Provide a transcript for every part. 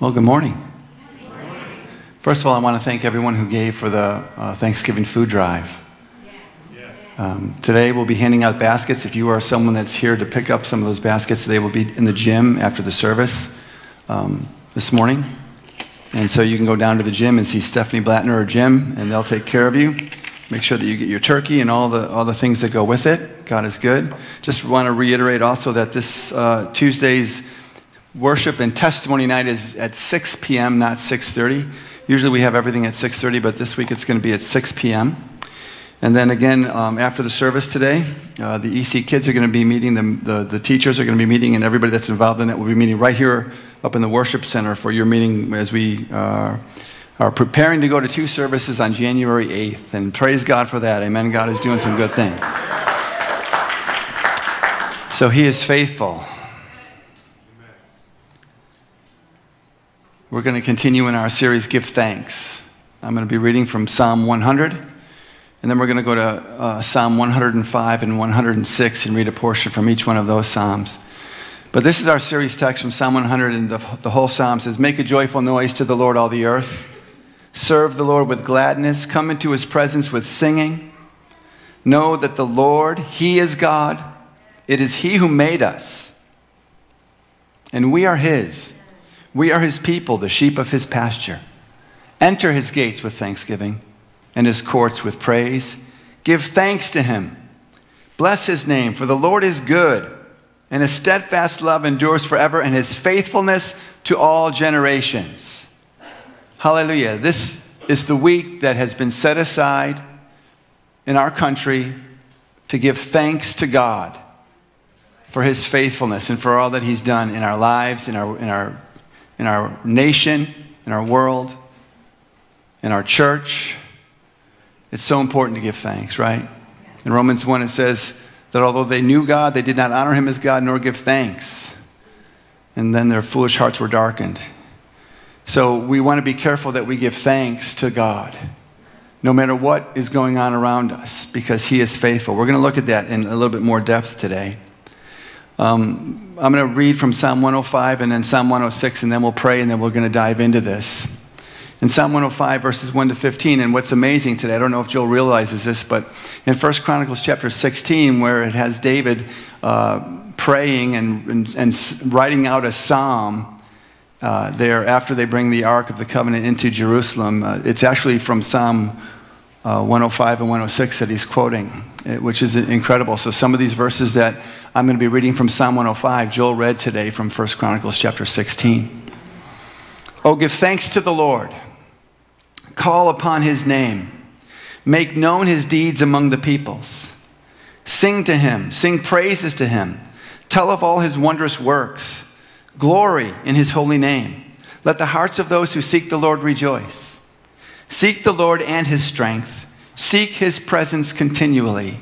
Well, good morning. First of all, I want to thank everyone who gave for the uh, Thanksgiving food drive. Um, today, we'll be handing out baskets. If you are someone that's here to pick up some of those baskets, they will be in the gym after the service um, this morning. And so you can go down to the gym and see Stephanie Blattner or Jim, and they'll take care of you. Make sure that you get your turkey and all the, all the things that go with it. God is good. Just want to reiterate also that this uh, Tuesday's worship and testimony night is at 6 p.m., not 6.30. Usually we have everything at 6.30, but this week it's going to be at 6 p.m. And then again, um, after the service today, uh, the EC kids are going to be meeting, the, the, the teachers are going to be meeting, and everybody that's involved in that will be meeting right here up in the worship center for your meeting as we uh, are preparing to go to two services on January 8th. And praise God for that. Amen. God is doing some good things. So he is faithful. We're going to continue in our series, Give Thanks. I'm going to be reading from Psalm 100, and then we're going to go to uh, Psalm 105 and 106 and read a portion from each one of those Psalms. But this is our series text from Psalm 100, and the, the whole Psalm says, Make a joyful noise to the Lord, all the earth. Serve the Lord with gladness. Come into his presence with singing. Know that the Lord, he is God. It is he who made us, and we are his. We are his people, the sheep of his pasture. Enter his gates with thanksgiving and his courts with praise. Give thanks to him. Bless his name, for the Lord is good, and his steadfast love endures forever, and his faithfulness to all generations. Hallelujah. This is the week that has been set aside in our country to give thanks to God for his faithfulness and for all that he's done in our lives, in our, in our in our nation, in our world, in our church. It's so important to give thanks, right? In Romans 1, it says that although they knew God, they did not honor him as God nor give thanks. And then their foolish hearts were darkened. So we want to be careful that we give thanks to God no matter what is going on around us because he is faithful. We're going to look at that in a little bit more depth today. Um, I'm going to read from Psalm 105 and then Psalm 106, and then we'll pray, and then we're going to dive into this. In Psalm 105, verses 1 to 15, and what's amazing today, I don't know if Joel realizes this, but in 1 Chronicles chapter 16, where it has David uh, praying and, and, and, writing out a psalm uh, there after they bring the Ark of the Covenant into Jerusalem, uh, it's actually from Psalm uh, 105 and 106 that he's quoting, eh, which is incredible. So some of these verses that I'm going to be reading from Psalm 105, Joel read today from 1 Chronicles chapter 16. Oh, give thanks to the Lord. Call upon his name. Make known his deeds among the peoples. Sing to him. Sing praises to him. Tell of all his wondrous works. Glory in his holy name. Let the hearts of those who seek the Lord rejoice. Seek the Lord and his strength. Seek his presence continually.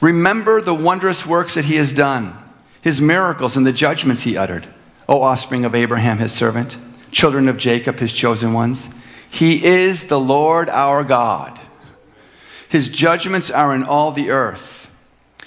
Remember the wondrous works that he has done, his miracles and the judgments he uttered. O offspring of Abraham, his servant, children of Jacob, his chosen ones. He is the Lord our God. His judgments are in all the earth.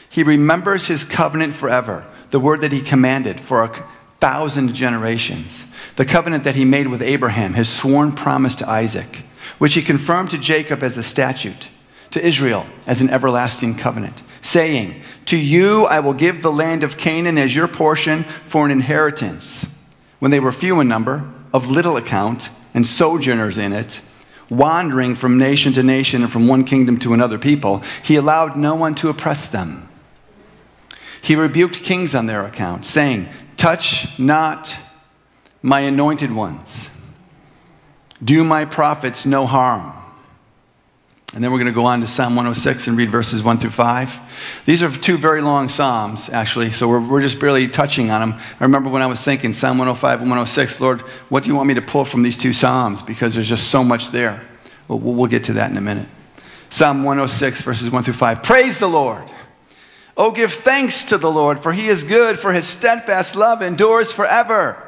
He remembers his covenant forever, the word that he commanded for a thousand generations, the covenant that he made with Abraham, his sworn promise to Isaac which he confirmed to Jacob as a statute, to Israel as an everlasting covenant, saying, To you I will give the land of Canaan as your portion for an inheritance. When they were few in number, of little account, and sojourners in it, wandering from nation to nation and from one kingdom to another people, he allowed no one to oppress them. He rebuked kings on their account, saying, Touch not my anointed ones do my prophets no harm. And then we're going to go on to Psalm 106 and read verses 1 through 5. These are two very long Psalms, actually, so we're, we're just barely touching on them. I remember when I was thinking Psalm 105 and 106, Lord, what do you want me to pull from these two Psalms? Because there's just so much there. Well, we'll get to that in a minute. Psalm 106, verses 1 through 5. Praise the Lord. Oh, give thanks to the Lord, for he is good, for his steadfast love endures forever.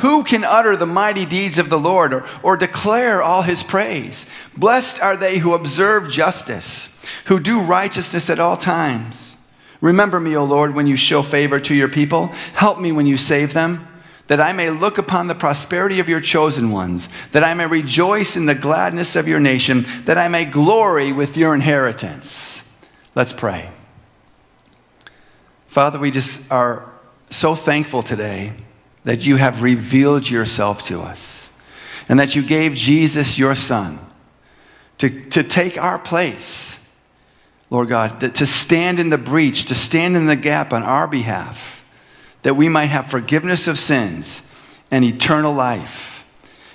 Who can utter the mighty deeds of the Lord or, or declare all his praise? Blessed are they who observe justice, who do righteousness at all times. Remember me, O Lord, when you show favor to your people. Help me when you save them. that I may look upon the prosperity of your chosen ones, that I may rejoice in the gladness of your nation, that I may glory with your inheritance. Let's pray. Father, we just are so thankful today that you have revealed yourself to us and that you gave Jesus, your Son, to, to take our place, Lord God, to stand in the breach, to stand in the gap on our behalf that we might have forgiveness of sins and eternal life.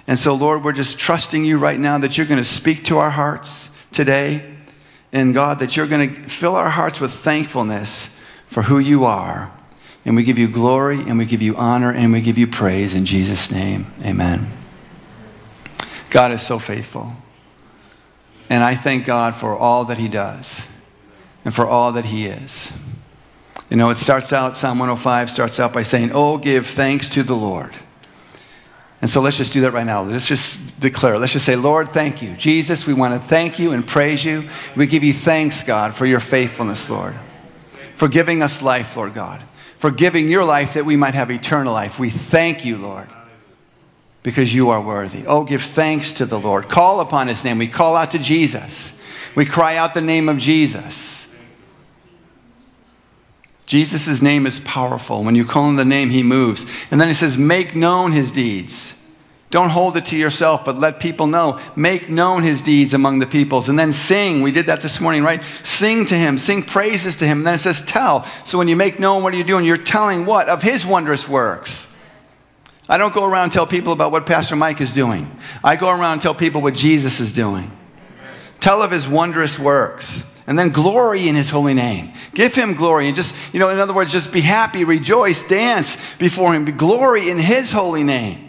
And so, Lord, we're just trusting you right now that you're going to speak to our hearts today. And God, that you're going to fill our hearts with thankfulness for who you are. And we give you glory and we give you honor and we give you praise in Jesus' name. Amen. God is so faithful. And I thank God for all that he does and for all that he is. You know, it starts out, Psalm 105 starts out by saying, Oh, give thanks to the Lord. And so let's just do that right now. Let's just declare. Let's just say, Lord, thank you. Jesus, we want to thank you and praise you. We give you thanks, God, for your faithfulness, Lord. For giving us life, Lord God. For giving your life that we might have eternal life. We thank you, Lord, because you are worthy. Oh, give thanks to the Lord. Call upon his name. We call out to Jesus. We cry out the name of Jesus. Jesus' name is powerful. When you call him the name, he moves. And then he says, Make known his deeds. Don't hold it to yourself, but let people know. Make known his deeds among the peoples. And then sing. We did that this morning, right? Sing to him, sing praises to him. And then it says, Tell. So when you make known, what are you doing? You're telling what? Of his wondrous works. I don't go around and tell people about what Pastor Mike is doing. I go around and tell people what Jesus is doing. Tell of his wondrous works and then glory in his holy name. Give him glory. And just, you know, in other words, just be happy, rejoice, dance before him. Glory in his holy name.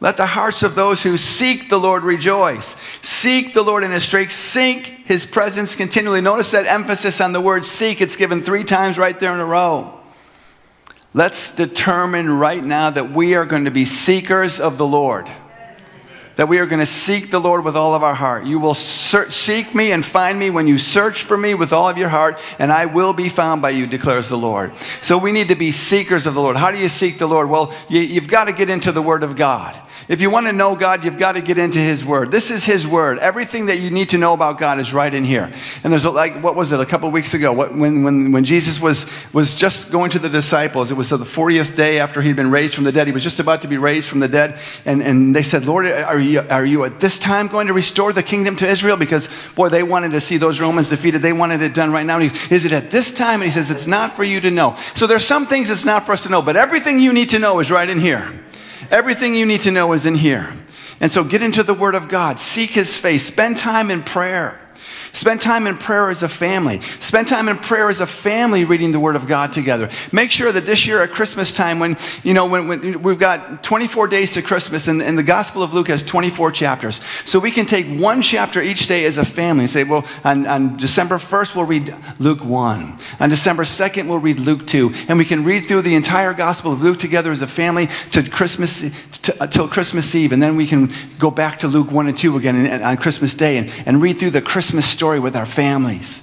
Let the hearts of those who seek the Lord rejoice. Seek the Lord in his strength. Seek his presence continually. Notice that emphasis on the word seek. It's given three times right there in a row. Let's determine right now that we are going to be seekers of the Lord that we are going to seek the Lord with all of our heart. You will search, seek me and find me when you search for me with all of your heart, and I will be found by you, declares the Lord. So we need to be seekers of the Lord. How do you seek the Lord? Well, you, you've got to get into the Word of God. If you want to know God, you've got to get into His Word. This is His Word. Everything that you need to know about God is right in here. And there's a, like, what was it, a couple weeks ago, what, when, when, when Jesus was, was just going to the disciples, it was the 40th day after he'd been raised from the dead. He was just about to be raised from the dead. And, and they said, Lord, are you, are you at this time going to restore the kingdom to Israel? Because, boy, they wanted to see those Romans defeated. They wanted it done right now. He, is it at this time? And he says, it's not for you to know. So there's some things that's not for us to know, but everything you need to know is right in here. Everything you need to know is in here. And so get into the Word of God, seek His face, spend time in prayer. Spend time in prayer as a family. Spend time in prayer as a family reading the Word of God together. Make sure that this year at Christmas time, when, you know, when, when we've got 24 days to Christmas, and, and, the Gospel of Luke has 24 chapters. So we can take one chapter each day as a family and say, well, on, on December 1st, we'll read Luke 1. On December 2nd, we'll read Luke 2. And we can read through the entire Gospel of Luke together as a family to Christmas, to, till Christmas Eve. And then we can go back to Luke 1 and 2 again on Christmas Day and, and read through the Christmas story with our families.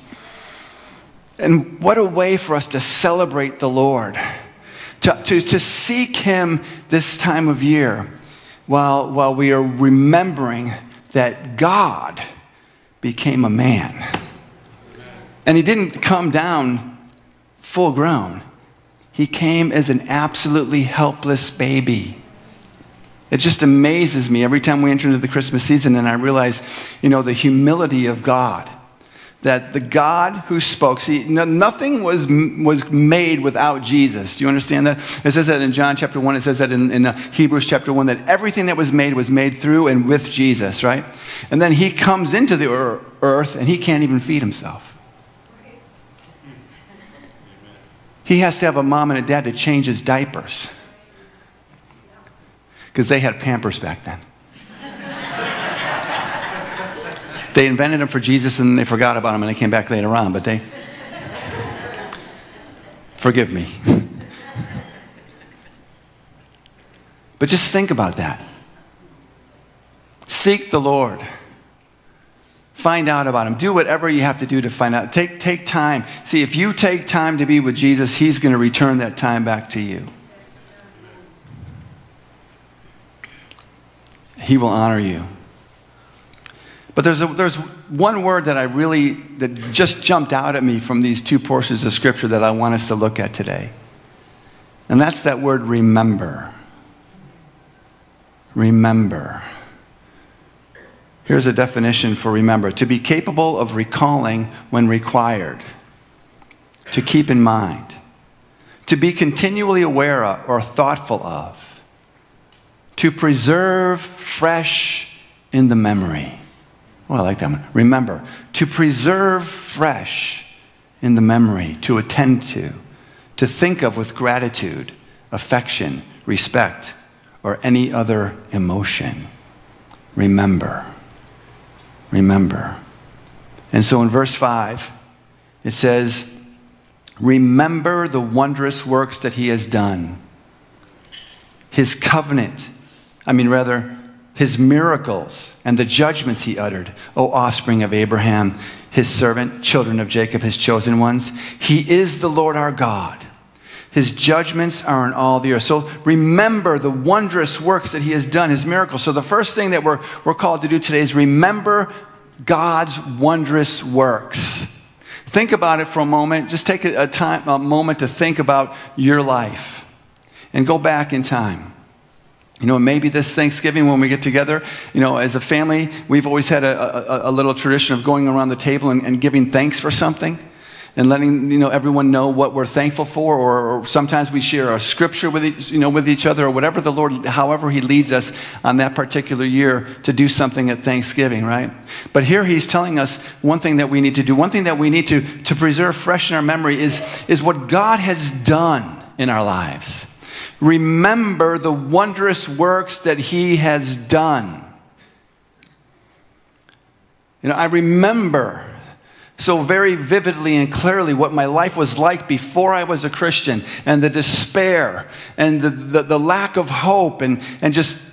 And what a way for us to celebrate the Lord, to, to, to seek Him this time of year while, while we are remembering that God became a man. And He didn't come down full grown, He came as an absolutely helpless baby. It just amazes me every time we enter into the Christmas season and I realize, you know, the humility of God. That the God who spoke, see, nothing was, was made without Jesus. Do you understand that? It says that in John chapter 1, it says that in, in uh, Hebrews chapter 1, that everything that was made was made through and with Jesus, right? And then he comes into the earth and he can't even feed himself. He has to have a mom and a dad to change his diapers because they had Pampers back then. they invented them for Jesus and they forgot about them and they came back later on, but they. Forgive me. but just think about that. Seek the Lord. Find out about him. Do whatever you have to do to find out. Take, take time. See, if you take time to be with Jesus, he's going to return that time back to you. He will honor you. But there's, a, there's one word that I really, that just jumped out at me from these two portions of Scripture that I want us to look at today. And that's that word remember. Remember. Here's a definition for remember to be capable of recalling when required, to keep in mind, to be continually aware of or thoughtful of, to preserve fresh in the memory. Oh, I like that one. Remember, to preserve fresh in the memory, to attend to, to think of with gratitude, affection, respect, or any other emotion. Remember. Remember. And so in verse 5, it says, Remember the wondrous works that he has done, his covenant, I mean, rather, his miracles and the judgments he uttered, O offspring of Abraham, his servant, children of Jacob, his chosen ones. He is the Lord our God. His judgments are in all the earth. So remember the wondrous works that he has done, his miracles. So the first thing that we're, we're called to do today is remember God's wondrous works. Think about it for a moment. Just take a, time, a moment to think about your life and go back in time. You know, maybe this Thanksgiving when we get together, you know, as a family, we've always had a, a, a little tradition of going around the table and, and, giving thanks for something and letting, you know, everyone know what we're thankful for. Or, or sometimes we share a scripture with each, you know, with each other or whatever the Lord, however He leads us on that particular year to do something at Thanksgiving, right? But here He's telling us one thing that we need to do, one thing that we need to, to preserve fresh in our memory is, is what God has done in our lives remember the wondrous works that he has done. You know, I remember so very vividly and clearly what my life was like before I was a Christian and the despair and the, the, the lack of hope and, and just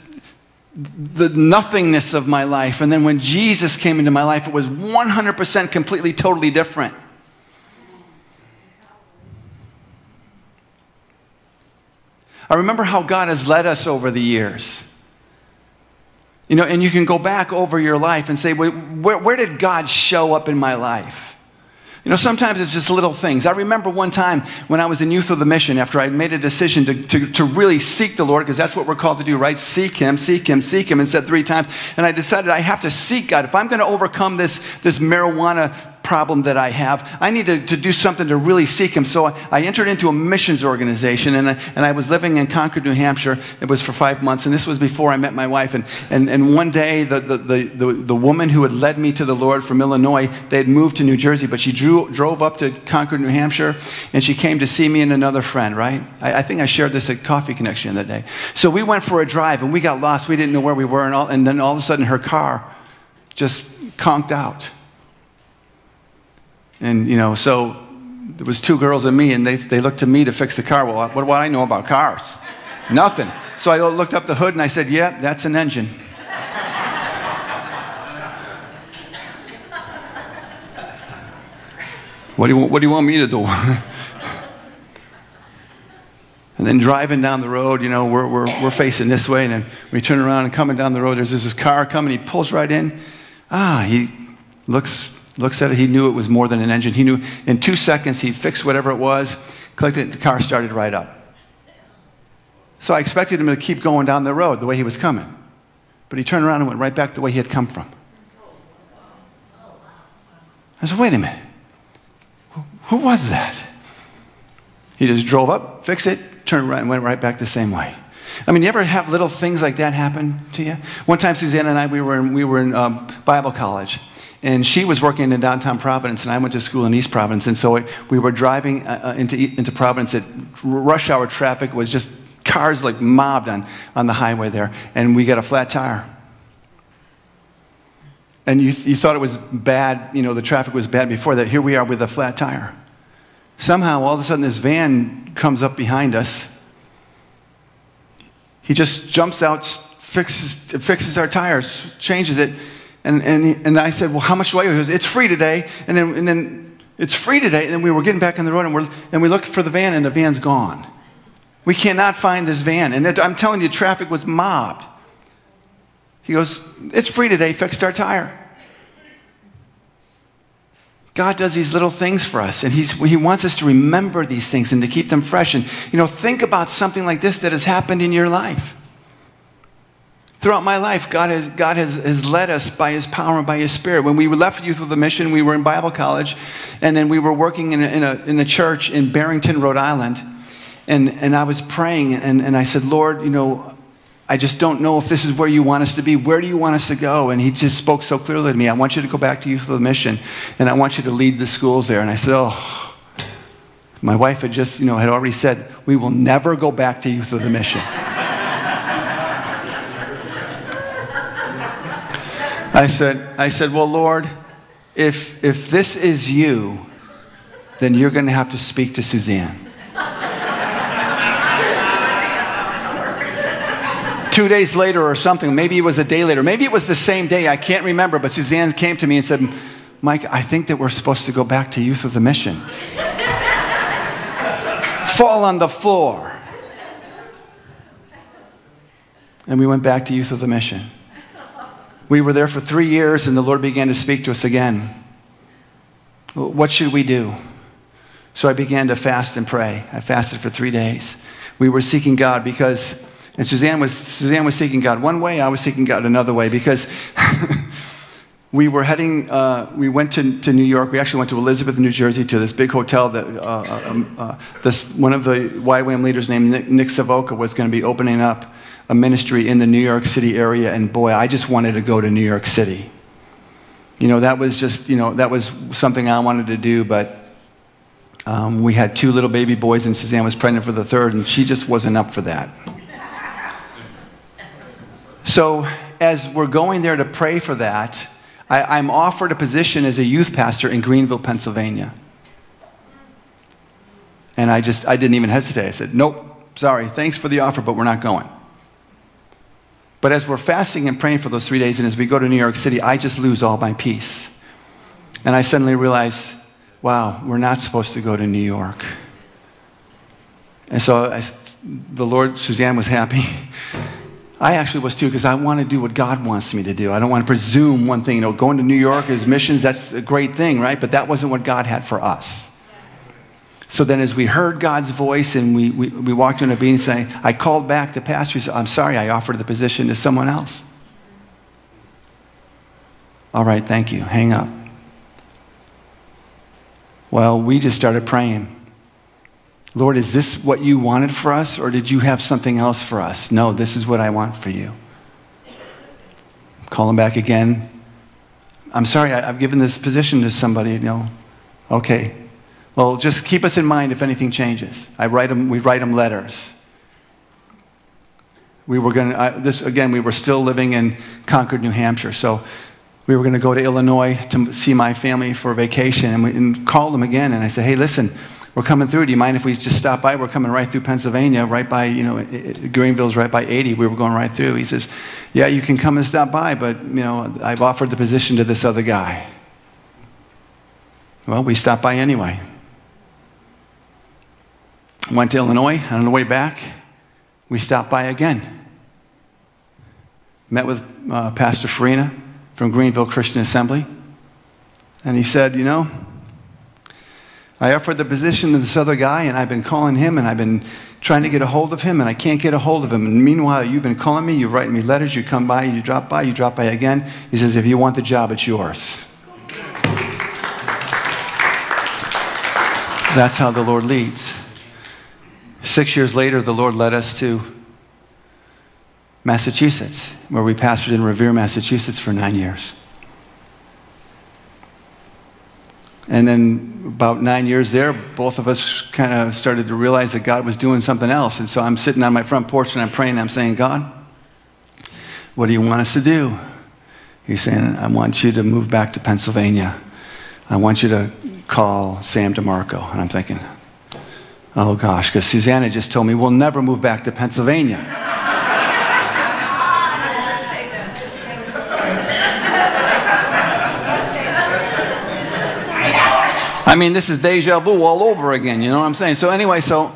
the nothingness of my life. And then when Jesus came into my life, it was 100% completely, totally different. I remember how God has led us over the years. You know, and you can go back over your life and say, where, where did God show up in my life? You know, sometimes it's just little things. I remember one time when I was in Youth with a Mission, after I made a decision to, to, to really seek the Lord, because that's what we're called to do, right? Seek Him, seek Him, seek Him, and said three times. And I decided I have to seek God. If I'm going to overcome this, this marijuana problem that I have. I need to, to do something to really seek Him. So I, I entered into a missions organization, and I, and I was living in Concord, New Hampshire. It was for five months, and this was before I met my wife. And, and, and one day, the, the, the, the, woman who had led me to the Lord from Illinois, they had moved to New Jersey, but she drew, drove up to Concord, New Hampshire, and she came to see me and another friend, right? I, I think I shared this at Coffee Connection that day. So we went for a drive, and we got lost. We didn't know where we were, and, all, and then all of a sudden, her car just conked out. And, you know, so there was two girls and me, and they, they looked to me to fix the car. Well, what do I know about cars? Nothing. So I looked up the hood and I said, yep, yeah, that's an engine. what, do you, what do you want me to do? and then driving down the road, you know, we're, we're, we're facing this way, and then we turn around and coming down the road, there's this car coming, he pulls right in. Ah, he looks looks at it, he knew it was more than an engine. He knew in two seconds he fixed whatever it was, clicked it, the car started right up. So I expected him to keep going down the road the way he was coming. But he turned around and went right back the way he had come from. I said, wait a minute. Who was that? He just drove up, fixed it, turned around, and went right back the same way. I mean, you ever have little things like that happen to you? One time, Suzanne and I, we were in, we were in um, Bible college and she was working in downtown Providence, and I went to school in East Providence. And so we were driving uh, uh into, into Providence. At rush hour traffic was just cars like mobbed on, on the highway there, and we got a flat tire. And you, you thought it was bad, you know, the traffic was bad before that. Here we are with a flat tire. Somehow, all of a sudden, this van comes up behind us. He just jumps out, fixes, fixes our tires, changes it, and, and, and I said, Well, how much do I owe? you? It's free today. And then, and then it's free today. And then we were getting back on the road and, we're, and we looked for the van, and the van's gone. We cannot find this van. And it, I'm telling you, traffic was mobbed. He goes, It's free today, fixed our tire. God does these little things for us, and he's, He wants us to remember these things and to keep them fresh. And, you know, think about something like this that has happened in your life. Throughout my life, God, has, God has, has led us by His power and by His Spirit. When we left Youth with a Mission, we were in Bible college, and then we were working in a, in a, in a church in Barrington, Rhode Island. And, and I was praying, and, and I said, Lord, you know, I just don't know if this is where you want us to be. Where do you want us to go? And he just spoke so clearly to me. I want you to go back to Youth with a Mission, and I want you to lead the schools there. And I said, Oh, my wife had just, you know, had already said, We will never go back to Youth with a Mission. I said, I said, Well, Lord, if, if this is you, then you're going to have to speak to Suzanne. two days later or something. Maybe it was a day later. Maybe it was the same day. I can't remember. But Suzanne came to me and said, Mike, I think that we're supposed to go back to Youth with a Mission. Fall on the floor. And we went back to Youth with a Mission. We were there for three years, and the Lord began to speak to us again. What should we do? So I began to fast and pray. I fasted for three days. We were seeking God because and Suzanne was, Suzanne was seeking God one way, I was seeking God another way because we were heading, uh, we went to, to New York. We actually went to Elizabeth, New Jersey, to this big hotel that uh, uh um, uh, this, one of the YWAM leaders named Nick, Nick Savoca was going to be opening up a ministry in the New York City area. And boy, I just wanted to go to New York City. You know, that was just, you know, that was something I wanted to do, but um, we had two little baby boys, and Suzanne was pregnant for the third, and she just wasn't up for that. So, as we're going there to pray for that, I, am offered a position as a youth pastor in Greenville, Pennsylvania. And I just, I didn't even hesitate. I said, nope, sorry, thanks for the offer, but we're not going. But as we're fasting and praying for those three days, and as we go to New York City, I just lose all my peace. And I suddenly realize, wow, we're not supposed to go to New York. And so I, the Lord, Suzanne was happy. I actually was too, because I want to do what God wants me to do. I don't want to presume one thing. You know, going to New York as missions, that's a great thing, right? But that wasn't what God had for us. So then, as we heard God's voice and we, we, we walked in obedience, saying, I called back the pastor. Said, I'm sorry, I offered the position to someone else. All right, thank you. Hang up. Well, we just started praying. Lord, is this what you wanted for us, or did you have something else for us? No, this is what I want for you. Call him back again. I'm sorry, I, have given this position to somebody. You know, okay. Well, just keep us in mind if anything changes. I write them, we write them letters. We were going to, this again, we were still living in Concord, New Hampshire. So we were going to go to Illinois to see my family for vacation and, we, and called them again. And I said, hey, listen, we're coming through. Do you mind if we just stop by? We're coming right through Pennsylvania, right by, you know, Greenville's right by 80. We were going right through. He says, Yeah, you can come and stop by, but, you know, I've offered the position to this other guy. Well, we stopped by anyway. Went to Illinois, and on the way back, we stopped by again. Met with uh, Pastor Farina from Greenville Christian Assembly, and he said, You know, I offered the position to this other guy, and I've been calling him, and I've been trying to get a hold of him, and I can't get a hold of him. And meanwhile, you've been calling me, you're writing me letters, you come by, you drop by, you drop by again. He says, if you want the job, it's yours. That's how the Lord leads. Six years later, the Lord led us to Massachusetts, where we pastored in Revere, Massachusetts for nine years. And then about nine years there, both of us kind of started to realize that God was doing something else. And so I'm sitting on my front porch and I'm praying. And I'm saying, God, what do you want us to do? He's saying, I want you to move back to Pennsylvania. I want you to call Sam DeMarco. And I'm thinking, oh gosh, because Susanna just told me we'll never move back to Pennsylvania. I mean, this is deja vu all over again, you know what I'm saying? So, anyway, so,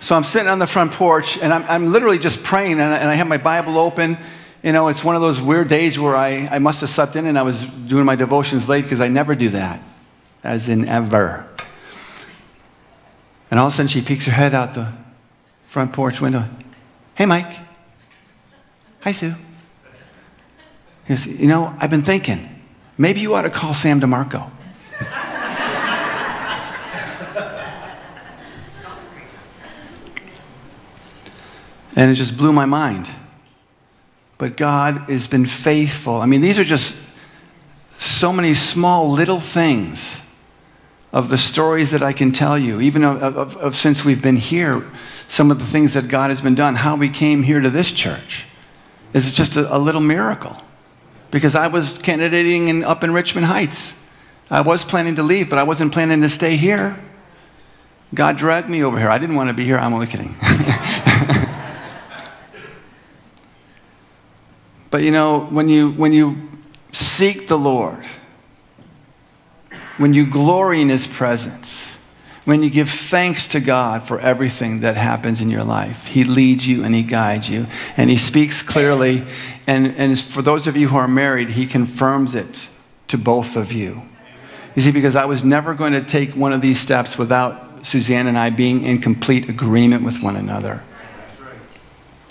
so I'm sitting on the front porch and I'm, I'm literally just praying and I, and I have my Bible open you know, it's one of those weird days where I, I must have slept in and I was doing my devotions late because I never do that, as in ever. And all of a sudden she peeks her head out the front porch window. Hey, Mike. Hi, Sue. You know, I've been thinking, maybe you ought to call Sam DeMarco. and it just blew my mind. But God has been faithful. I mean, these are just so many small little things of the stories that I can tell you, even of, of, of, since we've been here, some of the things that God has been done, how we came here to this church. Is it just a, a little miracle. Because I was candidating in, up in Richmond Heights. I was planning to leave, but I wasn't planning to stay here. God dragged me over here. I didn't want to be here. I'm only kidding. but you know, when you, when you seek the Lord, when you glory in His presence, when you give thanks to God for everything that happens in your life, He leads you and He guides you, and He speaks clearly. And, and for those of you who are married, He confirms it to both of you. You see, because I was never going to take one of these steps without Suzanne and I being in complete agreement with one another.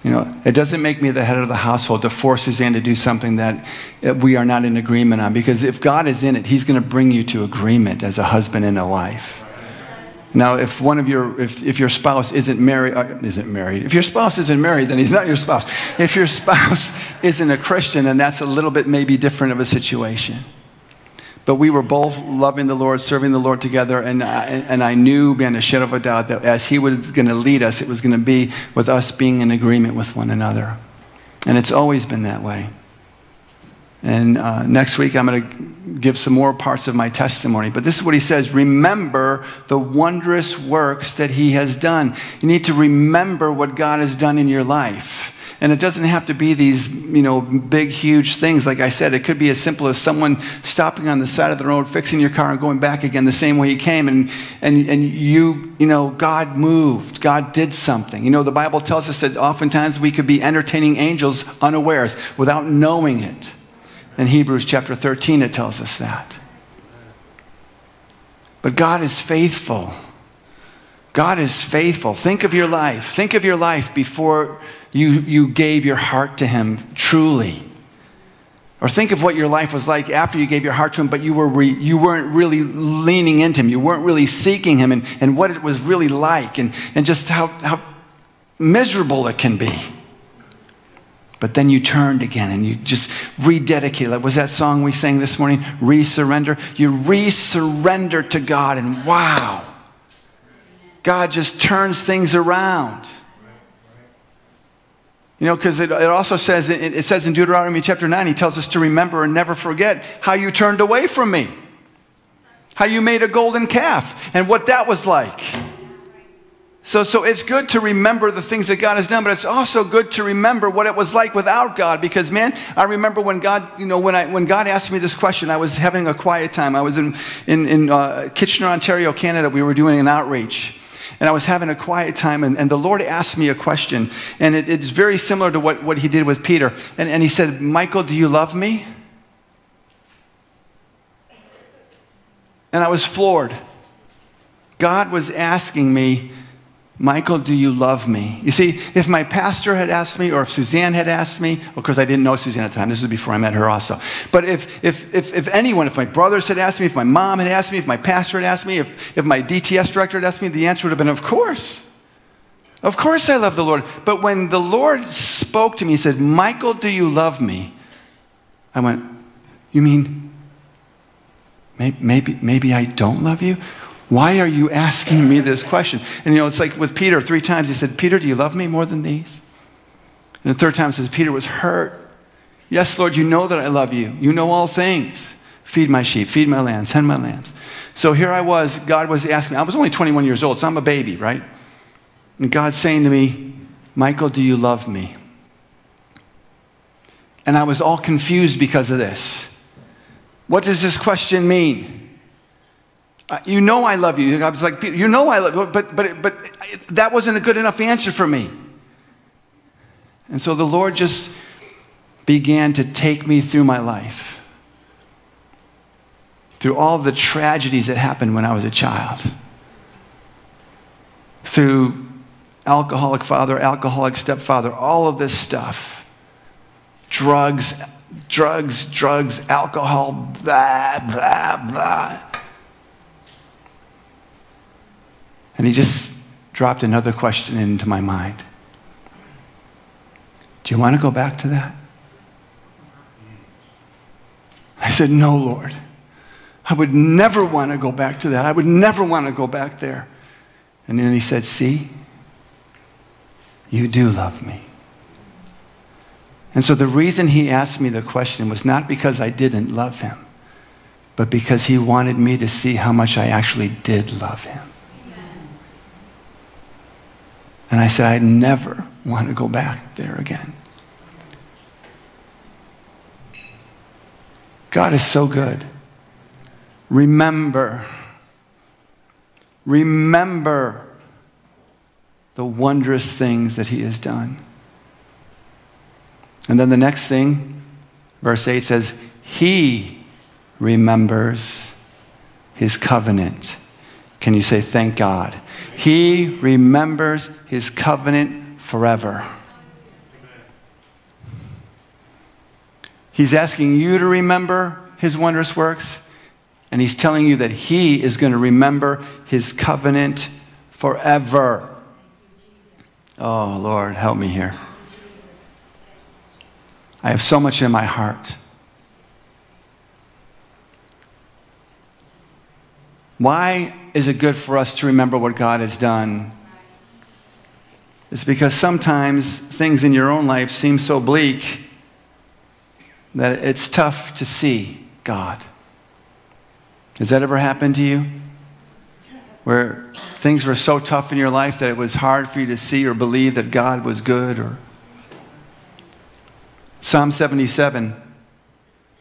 You know, it doesn't make me the head of the household to force Suzanne to do something that we are not in agreement on. Because if God is in it, He's going to bring you to agreement as a husband and a wife. Now, if one of your, if, if your spouse isn't married, uh, isn't married, if your spouse isn't married, then he's not your spouse. If your spouse isn't a Christian, then that's a little bit maybe different of a situation. But we were both loving the Lord, serving the Lord together, and I, and I knew beyond a shadow of a doubt that as He was going to lead us, it was going to be with us being in agreement with one another. And it's always been that way. And uh, next week, I'm going to give some more parts of my testimony. But this is what he says Remember the wondrous works that he has done. You need to remember what God has done in your life. And it doesn't have to be these, you know, big, huge things. Like I said, it could be as simple as someone stopping on the side of the road, fixing your car, and going back again the same way you came. And, and, and you, you know, God moved. God did something. You know, the Bible tells us that oftentimes we could be entertaining angels unawares without knowing it. In Hebrews chapter 13, it tells us that. But God is faithful. God is faithful. Think of your life. Think of your life before you, you gave your heart to Him truly. Or think of what your life was like after you gave your heart to Him, but you, were re, you weren't really leaning into Him. You weren't really seeking Him and, and what it was really like and, and just how, how miserable it can be. But then you turned again and you just rededicated. Like was that song we sang this morning? Resurrender. You resurrender to God, and wow, God just turns things around. You know, because it, it, also says, it, says in Deuteronomy chapter 9, he tells us to remember and never forget how you turned away from me, how you made a golden calf, and what that was like. So, so it's good to remember the things that God has done, but it's also good to remember what it was like without God. Because, man, I remember when God, you know, when, I, when God asked me this question, I was having a quiet time. I was in, in, in uh, Kitchener, Ontario, Canada. We were doing an outreach and I was having a quiet time, and, and the Lord asked me a question, and it, it's very similar to what, what he did with Peter. And, and he said, Michael, do you love me? And I was floored. God was asking me, Michael, do you love me? You see, if my pastor had asked me, or if Suzanne had asked me, of course I didn't know Suzanne at the time, this was before I met her also. But if, if, if, if anyone, if my brothers had asked me, if my mom had asked me, if my pastor had asked me, if, if my DTS director had asked me, the answer would have been, of course. Of course I love the Lord. But when the Lord spoke to me, He said, Michael, do you love me? I went, You mean maybe, maybe I don't love you? Why are you asking me this question? And you know, it's like with Peter, three times he said, Peter, do you love me more than these? And the third time says, Peter was hurt. Yes, Lord, you know that I love you. You know all things. Feed my sheep, feed my lambs, tend my lambs. So here I was, God was asking me, I was only 21 years old, so I'm a baby, right? And God's saying to me, Michael, do you love me? And I was all confused because of this. What does this question mean? Uh, you know I love you. I was like, you know I love you, but, but, but that wasn't a good enough answer for me. And so the Lord just began to take me through my life, through all the tragedies that happened when I was a child, through alcoholic father, alcoholic stepfather, all of this stuff, drugs, drugs, drugs, alcohol, blah, blah, blah. And he just dropped another question into my mind. Do you want to go back to that? I said, No, Lord. I would never want to go back to that. I would never want to go back there. And then he said, See, you do love me. And so the reason he asked me the question was not because I didn't love him, but because he wanted me to see how much I actually did love him. And I said, I never want to go back there again. God is so good. Remember, remember the wondrous things that He has done. And then the next thing, verse 8 says, He remembers His covenant. Can you say, Thank God? He remembers His covenant forever. He's asking you to remember his wondrous works, and he's telling you that he is going to remember his covenant forever. Oh, Lord, help me here. I have so much in my heart. Why is it good for us to remember what God has done? It's because sometimes things in your own life seem so bleak that it's tough to see God. Has that ever happened to you? Where things were so tough in your life that it was hard for you to see or believe that God was good or Psalm 77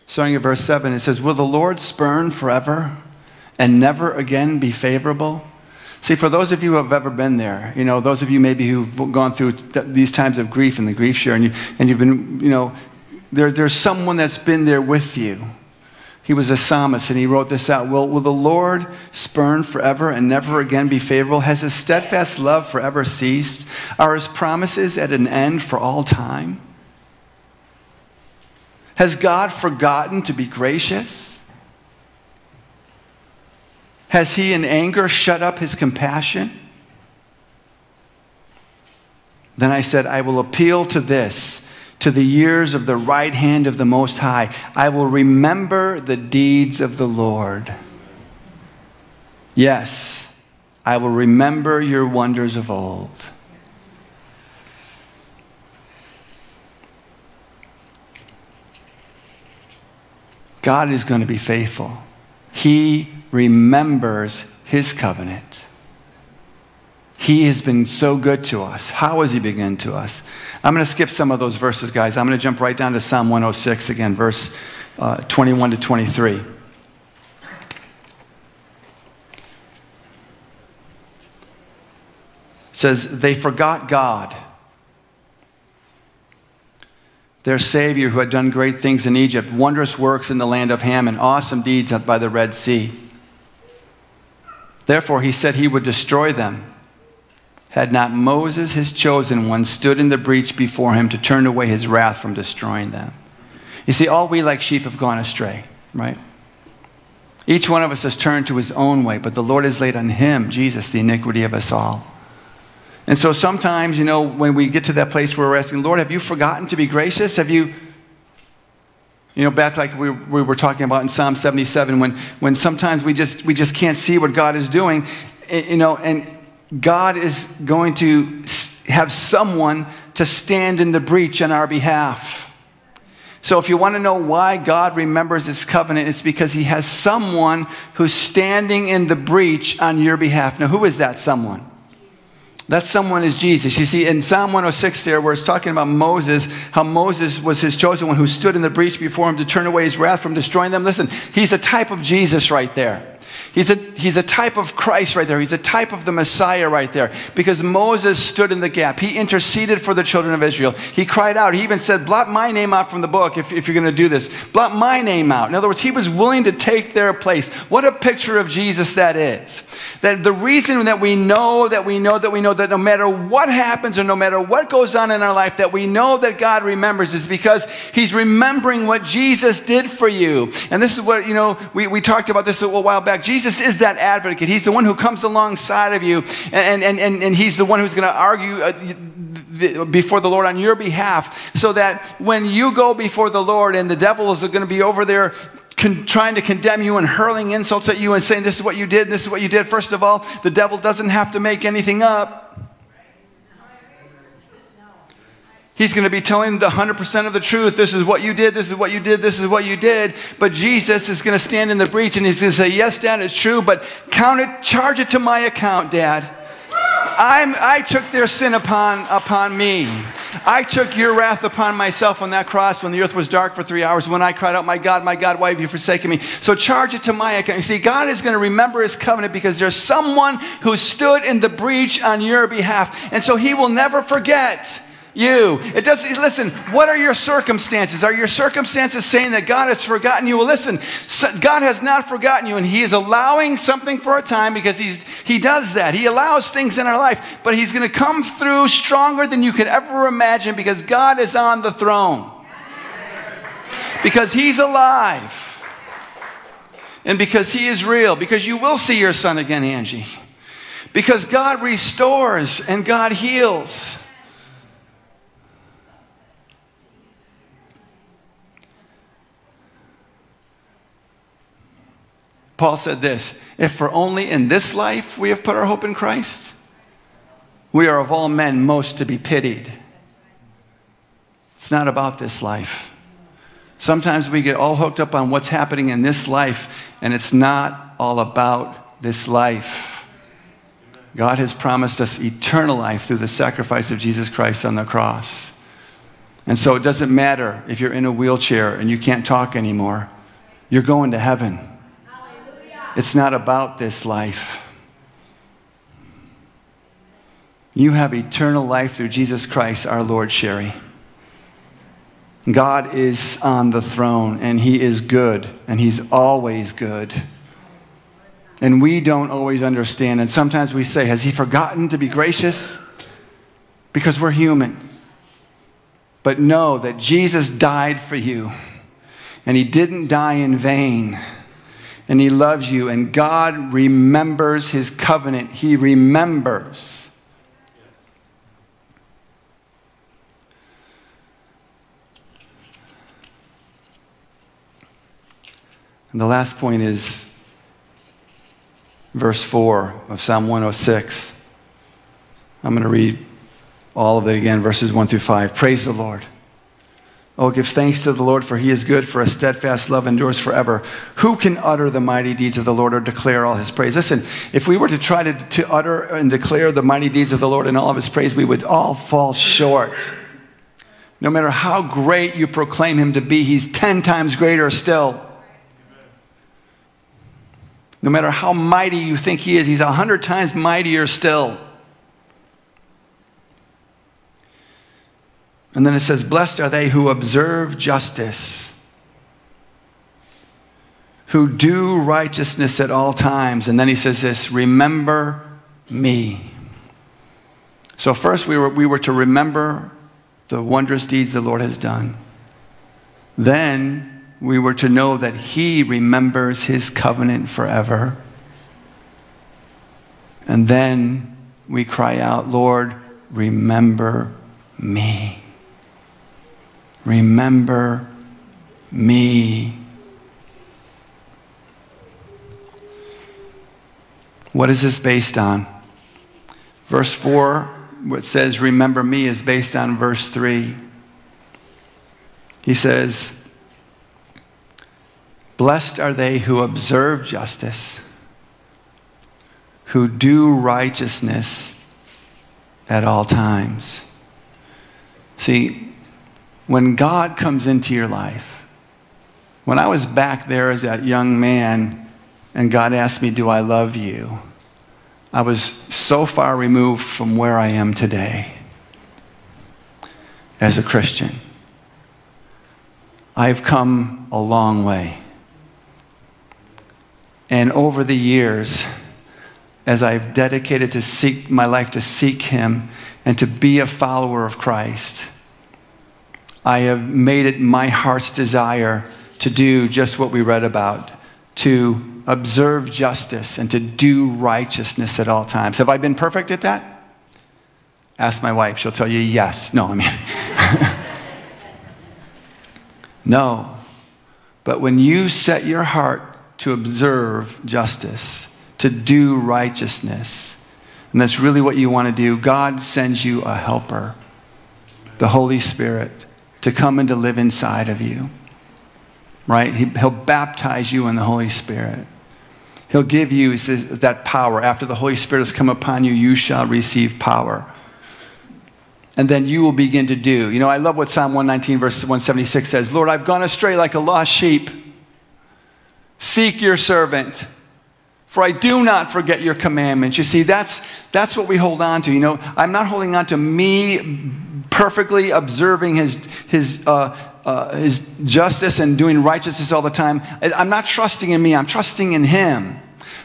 starting at verse 7 it says will the Lord spurn forever and never again be favorable See, for those of you who have ever been there, you know, those of you maybe who've gone through th- these times of grief and the grief share, and, you, and you've been, you know, there, there's someone that's been there with you. He was a psalmist and he wrote this out. Will, will the Lord spurn forever and never again be favorable? Has his steadfast love forever ceased? Are his promises at an end for all time? Has God forgotten to be gracious? Has he in anger shut up his compassion? Then I said, I will appeal to this to the years of the right hand of the Most High. I will remember the deeds of the Lord. Yes, I will remember your wonders of old. God is going to be faithful. He remembers his covenant. He has been so good to us. How has He been good to us? I'm going to skip some of those verses, guys. I'm going to jump right down to Psalm 106 again, verse uh, 21 to 23. Says, They forgot God, their Savior who had done great things in Egypt, wondrous works in the land of Ham, and awesome deeds by the Red Sea. Therefore, He said He would destroy them had not Moses, his chosen one, stood in the breach before him to turn away his wrath from destroying them. You see, all we like sheep have gone astray, right? Each one of us has turned to his own way, but the Lord has laid on him, Jesus, the iniquity of us all. And so sometimes, you know, when we get to that place where we're asking, Lord, have you forgotten to be gracious? Have you, you know, back like we, we were talking about in Psalm 77, when, when sometimes we just, we just can't see what God is doing, you know, and God is going to have someone to stand in the breach on our behalf. So, if you want to know why God remembers his covenant, it's because he has someone who's standing in the breach on your behalf. Now, who is that someone? That someone is Jesus. You see, in Psalm 106, there, where it's talking about Moses, how Moses was his chosen one who stood in the breach before him to turn away his wrath from destroying them. Listen, he's a type of Jesus right there. He's a, he's a type of Christ right there. He's a type of the Messiah right there because Moses stood in the gap. He interceded for the children of Israel. He cried out. He even said, Blot my name out from the book if, if you're going to do this. Blot my name out. In other words, he was willing to take their place. What a picture of Jesus that is. That the reason that we know, that we know, that we know that no matter what happens or no matter what goes on in our life, that we know that God remembers is because he's remembering what Jesus did for you. And this is what, you know, we, we talked about this a while back. Jesus Jesus is that advocate. He's the one who comes alongside of you, and, and, and, and He's the one who's going to argue uh, before the Lord on your behalf, so that when you go before the Lord and the devil is going to be over there Con- trying to condemn you and hurling insults at you and saying, This is what you did, this is what you did. First of all, the devil doesn't have to make anything up. He's going to be telling the 100% of the truth. This is what you did, this is what you did, this is what you did. But Jesus is going to stand in the breach and he's going to say, Yes, Dad, it's true, but count it, charge it to my account, Dad. I'm, I took their sin upon, upon me. I took your wrath upon myself on that cross when the earth was dark for three hours, when I cried out, My God, my God, why have you forsaken me? So charge it to my account. You see, God is going to remember his covenant because there's someone who stood in the breach on your behalf. And so he will never forget you. It does listen, what are your circumstances? Are your circumstances saying that God has forgotten you? Well, listen, God has not forgotten you, and He is allowing something for a time because He's He does that. He allows things in our life, but He's gonna come through stronger than you could ever imagine because God is on the throne. Because He's alive. And because He is real, because you will see your son again, Angie. Because God restores and God heals. Paul said this If for only in this life we have put our hope in Christ, we are of all men most to be pitied. It's not about this life. Sometimes we get all hooked up on what's happening in this life, and it's not all about this life. God has promised us eternal life through the sacrifice of Jesus Christ on the cross. And so it doesn't matter if you're in a wheelchair and you can't talk anymore, you're going to heaven. It's not about this life. You have eternal life through Jesus Christ, our Lord, Sherry. God is on the throne, and He is good, and He's always good. And we don't always understand. And sometimes we say, Has He forgotten to be gracious? Because we're human. But know that Jesus died for you, and He didn't die in vain and He loves you, and God remembers His covenant. He remembers. And the last point is verse 4 of Psalm 106. I'm going to read all of it again, verses 1 through 5. Praise the Lord. Oh, give thanks to the Lord, for he is good, for a steadfast love endures forever. Who can utter the mighty deeds of the Lord or declare all his praise? Listen, if we were to try to, to utter and declare the mighty deeds of the Lord and all of his praise, we would all fall short. No matter how great you proclaim him to be, he's 10 times greater still. No matter how mighty you think he is, he's 100 times mightier still. And then it says, Blessed are they who observe justice, who do righteousness at all times. And then he says this Remember me. So, first, we were, we were to remember the wondrous deeds the Lord has done. Then, we were to know that he remembers his covenant forever. And then we cry out, Lord, remember me. Remember me. What is this based on? Verse 4, what says, Remember me, is based on verse 3. He says, Blessed are they who observe justice, who do righteousness at all times. See, when God comes into your life, when I was back there as that young man and God asked me, Do I love you? I was so far removed from where I am today as a Christian. I've come a long way. And over the years, as I've dedicated to seek my life to seek Him and to be a follower of Christ, I have made it my heart's desire to do just what we read about, to observe justice and to do righteousness at all times. Have I been perfect at that? Ask my wife. She'll tell you yes. No, I mean, no. But when you set your heart to observe justice, to do righteousness, and that's really what you want to do, God sends you a helper, the Holy Spirit, to come and to live inside of you. Right? He, will baptize you in the Holy Spirit. He'll give you says, that power. After the Holy Spirit has come upon you, you shall receive power and then you will begin to do. You know, I love what Psalm 119, verse 176 says Lord, I've gone astray like a lost sheep. Seek your servant, for I do not forget your commandments. You see, that's, that's what we hold on to. You know, I'm not holding on to me perfectly observing his, his, uh, uh, his justice and doing righteousness all the time. I'm not trusting in me, I'm trusting in him.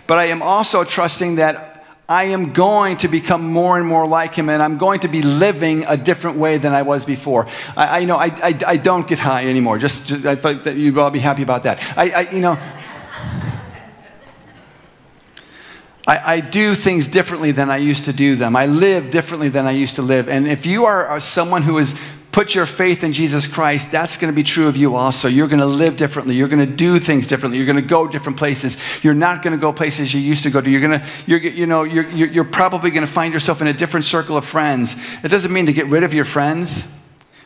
But I am also trusting that I am going to become more and more like him, and I'm going to be living a different way than I was before. I, I you know I, I, I, don't get high anymore. Just, just, I thought that you'd all be happy about that. I, I you know. I, I, do things differently than I used to do them. I live differently than I used to live. And if you are someone who has put your faith in Jesus Christ, that's going to be true of you also. You're going to live differently. You're going to do things differently. You're going to go different places. You're not going to go places you used to go to. You're going to, you're, you know, you're, you're probably going to find yourself in a different circle of friends. It doesn't mean to get rid of your friends,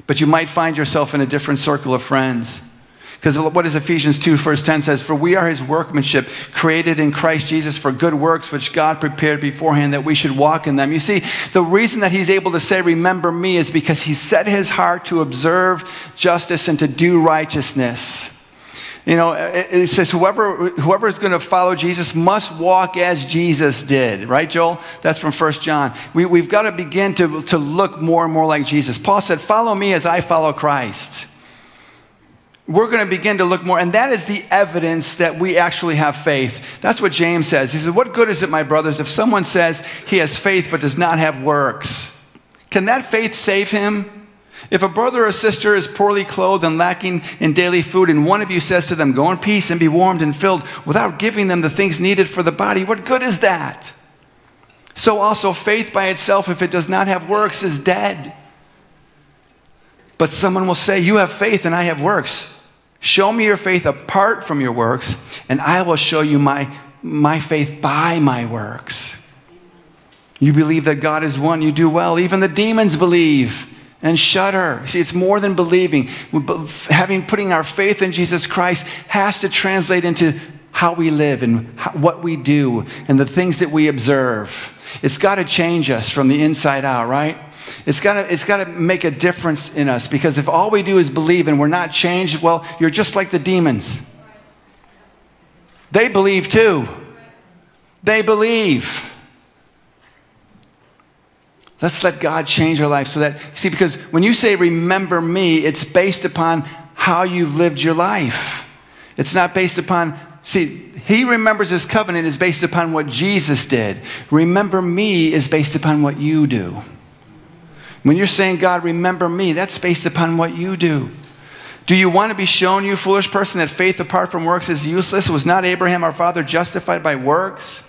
but you might find yourself in a different circle of friends. Because what does Ephesians 2, verse 10 says? For we are his workmanship, created in Christ Jesus for good works, which God prepared beforehand that we should walk in them. You see, the reason that he's able to say, Remember me, is because he set his heart to observe justice and to do righteousness. You know, it says whoever, whoever is going to follow Jesus must walk as Jesus did, right, Joel? That's from 1 John. We, we've got to begin to, to look more and more like Jesus. Paul said, Follow me as I follow Christ we're going to begin to look more, and that is the evidence that we actually have faith. That's what James says. He says, What good is it, my brothers, if someone says he has faith but does not have works? Can that faith save him? If a brother or sister is poorly clothed and lacking in daily food, and one of you says to them, Go in peace and be warmed and filled, without giving them the things needed for the body, what good is that? So also, faith by itself, if it does not have works, is dead. But someone will say, You have faith and I have works. Show me your faith apart from your works, and I will show you my, my faith by my works. You believe that God is one, you do well. Even the demons believe and shudder. See, it's more than believing. Having putting our faith in Jesus Christ has to translate into how we live and what we do and the things that we observe. It's got to change us from the inside out, right? It's got to it's got to make a difference in us because if all we do is believe and we're not changed, well, you're just like the demons. They believe too. They believe. Let's let God change our life so that, see, because when you say remember me, it's based upon how you've lived your life. It's not based upon, see, he remembers his covenant is based upon what Jesus did. Remember me is based upon what you do. When you're saying, God, remember me, that's based upon what you do. Do you want to be shown, you foolish person, that faith apart from works is useless? Was not Abraham our father justified by works?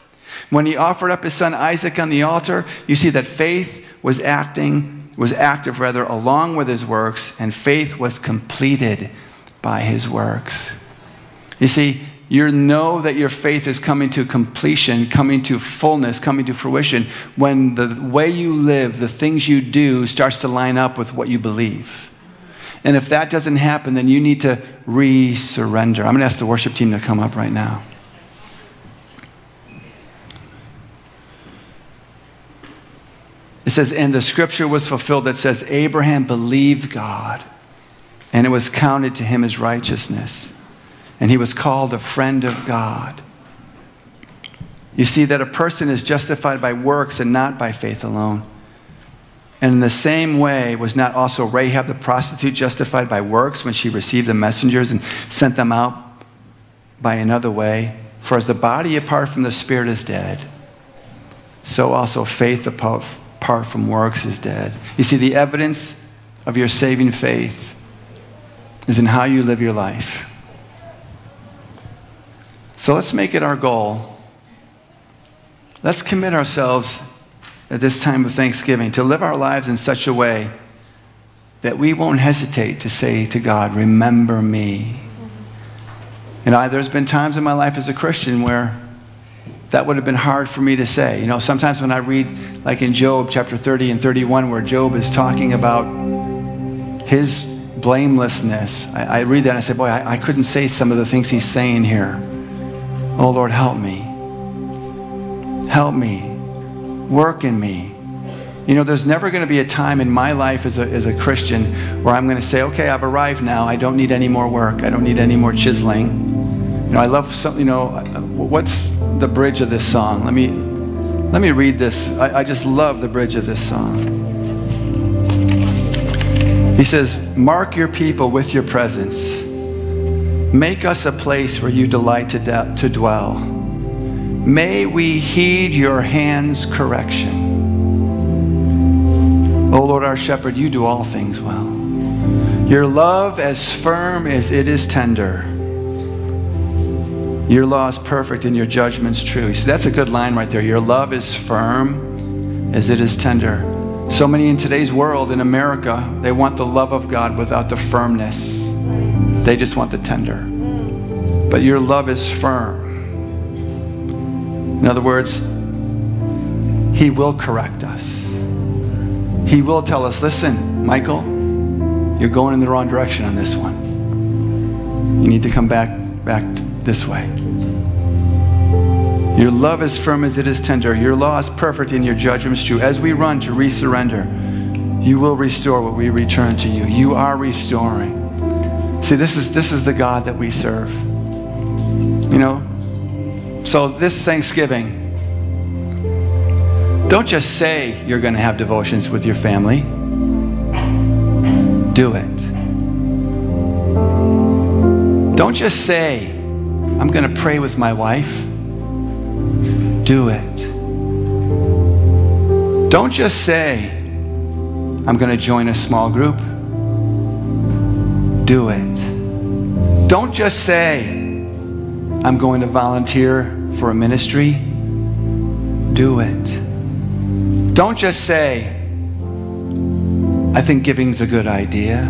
When he offered up his son Isaac on the altar, you see that faith was acting, was active rather, along with his works, and faith was completed by his works. You see, you know that your faith is coming to completion, coming to fullness, coming to fruition when the way you live, the things you do, starts to line up with what you believe. And if that doesn't happen, then you need to re surrender. I'm going to ask the worship team to come up right now. It says, and the scripture was fulfilled that says, Abraham believed God, and it was counted to him as righteousness and he was called a friend of God. You see that a person is justified by works and not by faith alone. And in the same way, was not also Rahab the prostitute justified by works when she received the messengers and sent them out by another way? For as the body apart from the spirit is dead, so also faith apart from works is dead. You see, the evidence of your saving faith is in how you live your life. So let's make it our goal. Let's commit ourselves at this time of Thanksgiving to live our lives in such a way that we won't hesitate to say to God, Remember me. And I, there's been times in my life as a Christian where that would have been hard for me to say. You know, sometimes when I read, like in Job chapter 30 and 31, where Job is talking about his blamelessness, I, I read that and I say, Boy, I, I couldn't say some of the things he's saying here. Oh, Lord, help me. Help me work in me. You know, there's never going to be a time in my life as a, as a Christian where I'm going to say, okay, I've arrived now. I don't need any more work. I don't need any more chiseling. You know, I love some, you know, what's the bridge of this song? Let me, let me read this. I, I just love the bridge of this song. He says, Mark your people with your presence. Make us a place where you delight to, de- to dwell. May we heed your hand's correction. O oh Lord, our shepherd, you do all things well. Your love as firm as it is tender. Your law is perfect and your judgment's true. See, that's a good line right there. Your love is firm as it is tender. So many in today's world, in America, they want the love of God without the firmness. They just want the tender. But your love is firm. In other words, He will correct us. He will tell us listen, Michael, you're going in the wrong direction on this one. You need to come back, back this way. Your love is firm as it is tender. Your law is perfect and your judgment is true. As we run to resurrender, you will restore what we return to you. You are restoring. See, this is, this is the God that we serve. You know, so, this Thanksgiving, don't just say you're going to have devotions with your family, do it. Don't just say, I'm going to pray with my wife, do it. Don't just say, I'm going to join a small group, do it. Don't just say, I'm going to volunteer for a ministry, do it. Don't just say, I think giving's a good idea.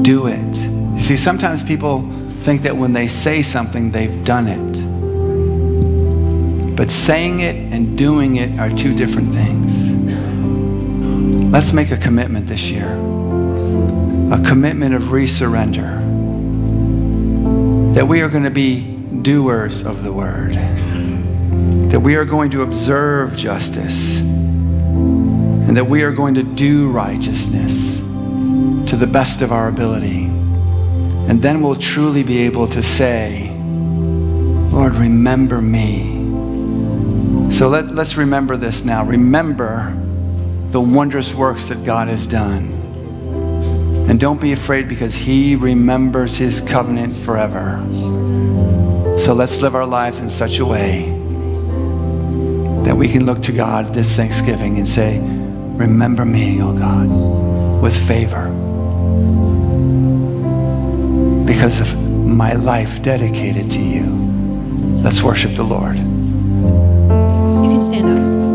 Do it. You see, sometimes people think that when they say something, they've done it. But saying it and doing it are two different things. Let's make a commitment this year a commitment of resurrender that we are going to be doers of the word, that we are going to observe justice, and that we are going to do righteousness to the best of our ability. And then we'll truly be able to say, Lord, remember me. So let, let's remember this now. Remember the wondrous works that God has done. And don't be afraid because he remembers his covenant forever. So let's live our lives in such a way that we can look to God this Thanksgiving and say, Remember me, O God, with favor because of my life dedicated to you. Let's worship the Lord. You can stand up.